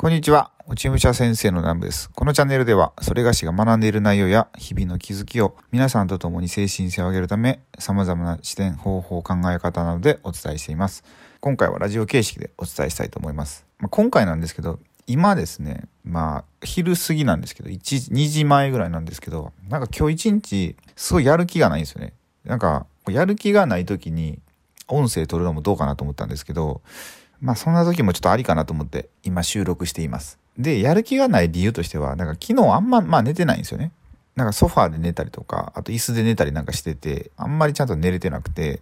こんにちは。落ち武者先生の南部です。このチャンネルでは、それがしが学んでいる内容や日々の気づきを皆さんと共に精神性を上げるため、様々な視点、方法、考え方などでお伝えしています。今回はラジオ形式でお伝えしたいと思います。まあ、今回なんですけど、今ですね、まあ、昼過ぎなんですけど、1、2時前ぐらいなんですけど、なんか今日一日、すごいやる気がないんですよね。なんか、やる気がない時に、音声取るのもどうかなと思ったんですけど、まあそんな時もちょっとありかなと思って今収録しています。で、やる気がない理由としては、なんか昨日あんま、まあ寝てないんですよね。なんかソファーで寝たりとか、あと椅子で寝たりなんかしてて、あんまりちゃんと寝れてなくて、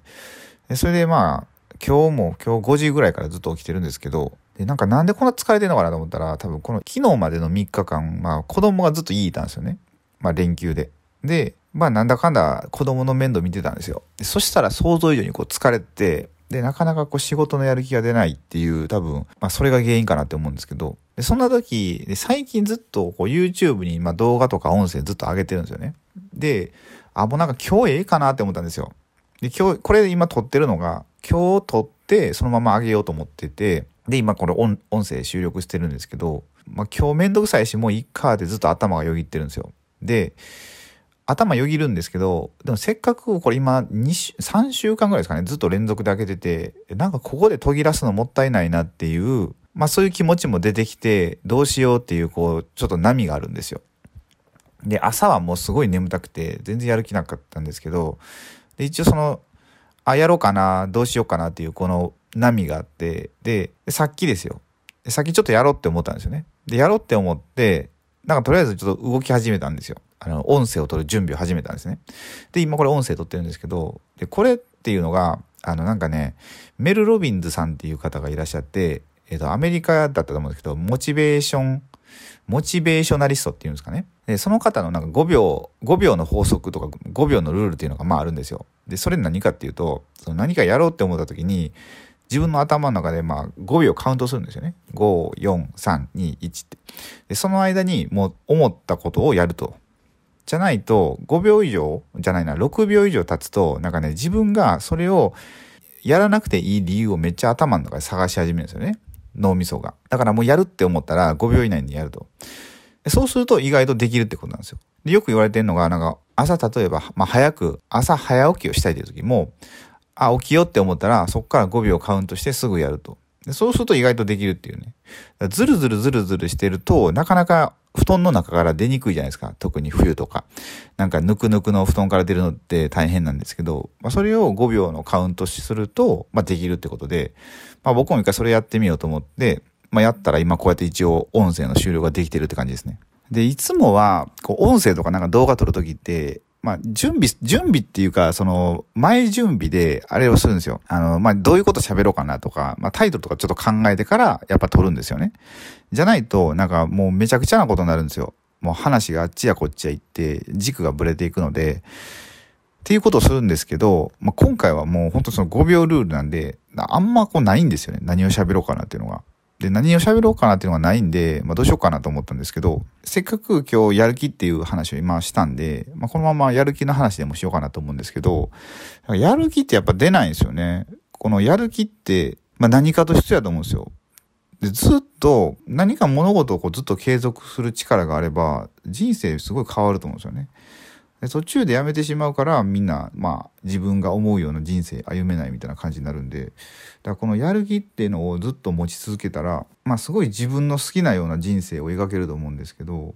でそれでまあ、今日も今日5時ぐらいからずっと起きてるんですけど、で、なんかなんでこんな疲れてんのかなと思ったら、多分この昨日までの3日間、まあ子供がずっと家にいたんですよね。まあ連休で。で、まあなんだかんだ子供の面倒見てたんですよ。そしたら想像以上にこう疲れて、で、なかなかこう仕事のやる気が出ないっていう多分、まあそれが原因かなって思うんですけど、でそんな時、で最近ずっとこう YouTube にま動画とか音声ずっと上げてるんですよね。で、あ、もうなんか今日ええかなって思ったんですよ。で、今日、これ今撮ってるのが、今日撮ってそのまま上げようと思ってて、で、今これ音声収録してるんですけど、まあ今日めんどくさいし、もういっかってずっと頭がよぎってるんですよ。で、頭よぎるんですけど、でもせっかくこれ今2週、3週間ぐらいですかね、ずっと連続で開けてて、なんかここで途切らすのもったいないなっていう、まあそういう気持ちも出てきて、どうしようっていう、こう、ちょっと波があるんですよ。で、朝はもうすごい眠たくて、全然やる気なかったんですけど、で、一応その、あ、やろうかな、どうしようかなっていうこの波があって、で、さっきですよ。さっきちょっとやろうって思ったんですよね。で、やろうって思って、なんかとりあえずちょっと動き始めたんですよ。あの、音声を取る準備を始めたんですね。で、今これ音声取ってるんですけど、で、これっていうのが、あの、なんかね、メル・ロビンズさんっていう方がいらっしゃって、えっ、と、アメリカだったと思うんですけど、モチベーション、モチベーショナリストっていうんですかね。で、その方のなんか5秒、5秒の法則とか5秒のルールっていうのがまああるんですよ。で、それ何かっていうと、その何かやろうって思った時に、自分の頭の中でまあ5秒カウントするんですよね。5、4、3、2、1って。で、その間にもう思ったことをやると。じゃないと、5秒以上じゃないな、6秒以上経つと、なんかね、自分がそれをやらなくていい理由をめっちゃ頭の中で探し始めるんですよね。脳みそが。だからもうやるって思ったら5秒以内にやると。そうすると意外とできるってことなんですよ。でよく言われてるのが、なんか朝例えば、まあ早く、朝早起きをしたいという時も、あ、起きようって思ったら、そこから5秒カウントしてすぐやると。でそうすると意外とできるっていうね。ずるずるずるずるしてると、なかなか布団の中から出にくいじゃないですか。特に冬とか。なんかぬくぬくの布団から出るのって大変なんですけど、まあ、それを5秒のカウントすると、まあ、できるってことで、まあ、僕も一回それやってみようと思って、まあ、やったら今こうやって一応音声の終了ができてるって感じですね。で、いつもは、こう、音声とかなんか動画撮るときって、まあ、準備、準備っていうか、その、前準備で、あれをするんですよ。あの、まあ、どういうこと喋ろうかなとか、まあ、タイトルとかちょっと考えてから、やっぱ撮るんですよね。じゃないと、なんかもうめちゃくちゃなことになるんですよ。もう話があっちやこっちや行って、軸がぶれていくので、っていうことをするんですけど、まあ、今回はもう本当その5秒ルールなんで、あんまこうないんですよね。何を喋ろうかなっていうのが。で、何を喋ろうかなっていうのがないんで、まあ、どうしようかなと思ったんですけど、せっかく今日やる気っていう話を今したんで、まあ、このままやる気の話でもしようかなと思うんですけど、やる気ってやっぱ出ないんですよね。このやる気って、まあ、何かと必要やと思うんですよ。で、ずっと何か物事をこうずっと継続する力があれば、人生すごい変わると思うんですよね。で途中でやめてしまうからみんな、まあ自分が思うような人生歩めないみたいな感じになるんで、だからこのやる気っていうのをずっと持ち続けたら、まあすごい自分の好きなような人生を描けると思うんですけど、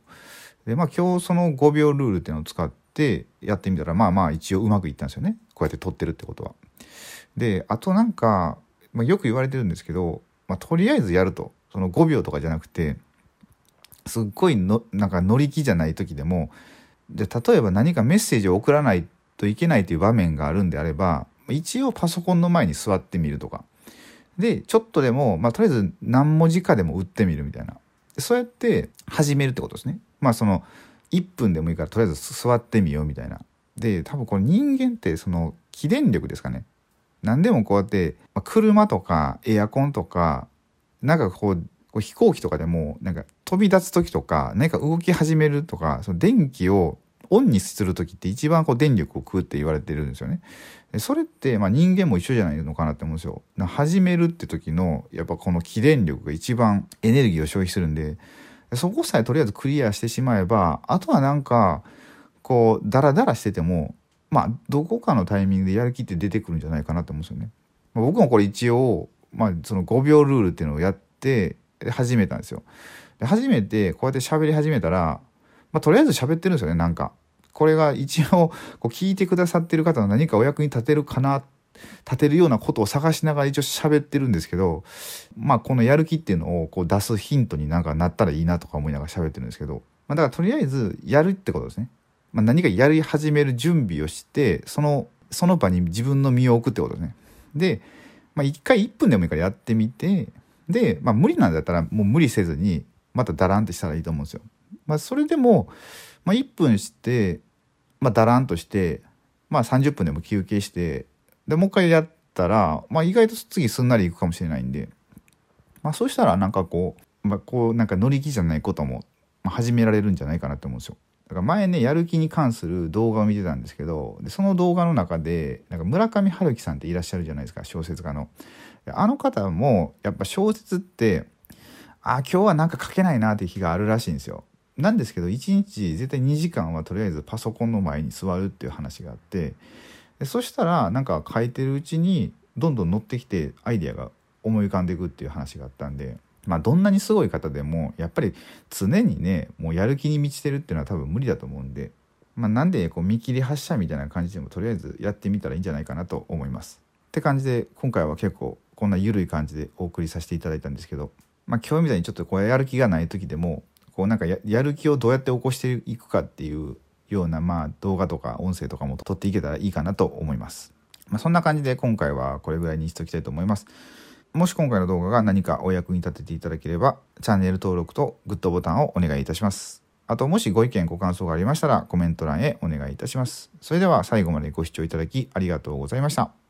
で、まあ今日その5秒ルールっていうのを使ってやってみたら、まあまあ一応うまくいったんですよね。こうやって撮ってるってことは。で、あとなんか、まあ、よく言われてるんですけど、まあとりあえずやると。その5秒とかじゃなくて、すっごいの、なんか乗り気じゃない時でも、で、例えば何かメッセージを送らないといけないという場面があるんであれば、一応パソコンの前に座ってみるとか。で、ちょっとでも、まあ、とりあえず何文字かでも打ってみるみたいな。そうやって始めるってことですね。まあ、その、1分でもいいからとりあえず座ってみようみたいな。で、多分これ人間ってその起電力ですかね。何でもこうやって、まあ、車とかエアコンとか、なんかこう、こう飛行機とかでも、なんか飛び立つ時とか、何か動き始めるとか、その電気をオンにする時って一番こう電力を食うって言われてるんですよね。それってまあ人間も一緒じゃないのかなって思うんですよ。始めるって時のやっぱこの起電力が一番エネルギーを消費するんでそこさえとりあえずクリアしてしまえばあとはなんかこうダラダラしててもまあどこかのタイミングでやる気って出てくるんじゃないかなと思うんですよね。まあ、僕もこれ一応、まあ、その5秒ルールっていうのをやって始めたんですよ。で初めてこうやって喋り始めたら、まあ、とりあえず喋ってるんですよねなんか。これが一応こう聞いてくださってる方の何かお役に立てるかな立てるようなことを探しながら一応喋ってるんですけどまあこのやる気っていうのをこう出すヒントになんかなったらいいなとか思いながら喋ってるんですけど、まあ、だからとりあえずやるってことですね。まあ、何かやり始める準備をしてそのその場に自分の身を置くってことですね。で、まあ、1回1分でもいいからやってみてで、まあ、無理なんだったらもう無理せずにまたダランってしたらいいと思うんですよ。まあ、それでも、まあ、1分して、まあ、ダランとして、まあ、30分でも休憩してでもう一回やったら、まあ、意外と次すんなりいくかもしれないんで、まあ、そうしたらなんかこう、まあ、こうなんか乗り気じゃないことも始められるんじゃないかなって思うんですよ。だから前ねやる気に関する動画を見てたんですけどでその動画の中でなんか村上春樹さんっていらっしゃるじゃないですか小説家の。あの方もやっぱ小説ってあ今日はなんか書けないなっていう日があるらしいんですよ。なんですけど1日絶対2時間はとりあえずパソコンの前に座るっていう話があってでそしたらなんか書いてるうちにどんどん乗ってきてアイデアが思い浮かんでいくっていう話があったんでまあどんなにすごい方でもやっぱり常にねもうやる気に満ちてるっていうのは多分無理だと思うんで、まあ、なんでこう見切り発車みたいな感じでもとりあえずやってみたらいいんじゃないかなと思います。って感じで今回は結構こんな緩い感じでお送りさせていただいたんですけど、まあ、今日みたいにちょっとこうやる気がない時でもこうなんかやる気をどうやって起こしていくかっていうようなまあ動画とか音声とかも撮っていけたらいいかなと思います。まあ、そんな感じで今回はこれぐらいにしておきたいと思います。もし今回の動画が何かお役に立てていただければチャンネル登録とグッドボタンをお願いいたします。あともしご意見ご感想がありましたらコメント欄へお願いいたします。それでは最後までご視聴いただきありがとうございました。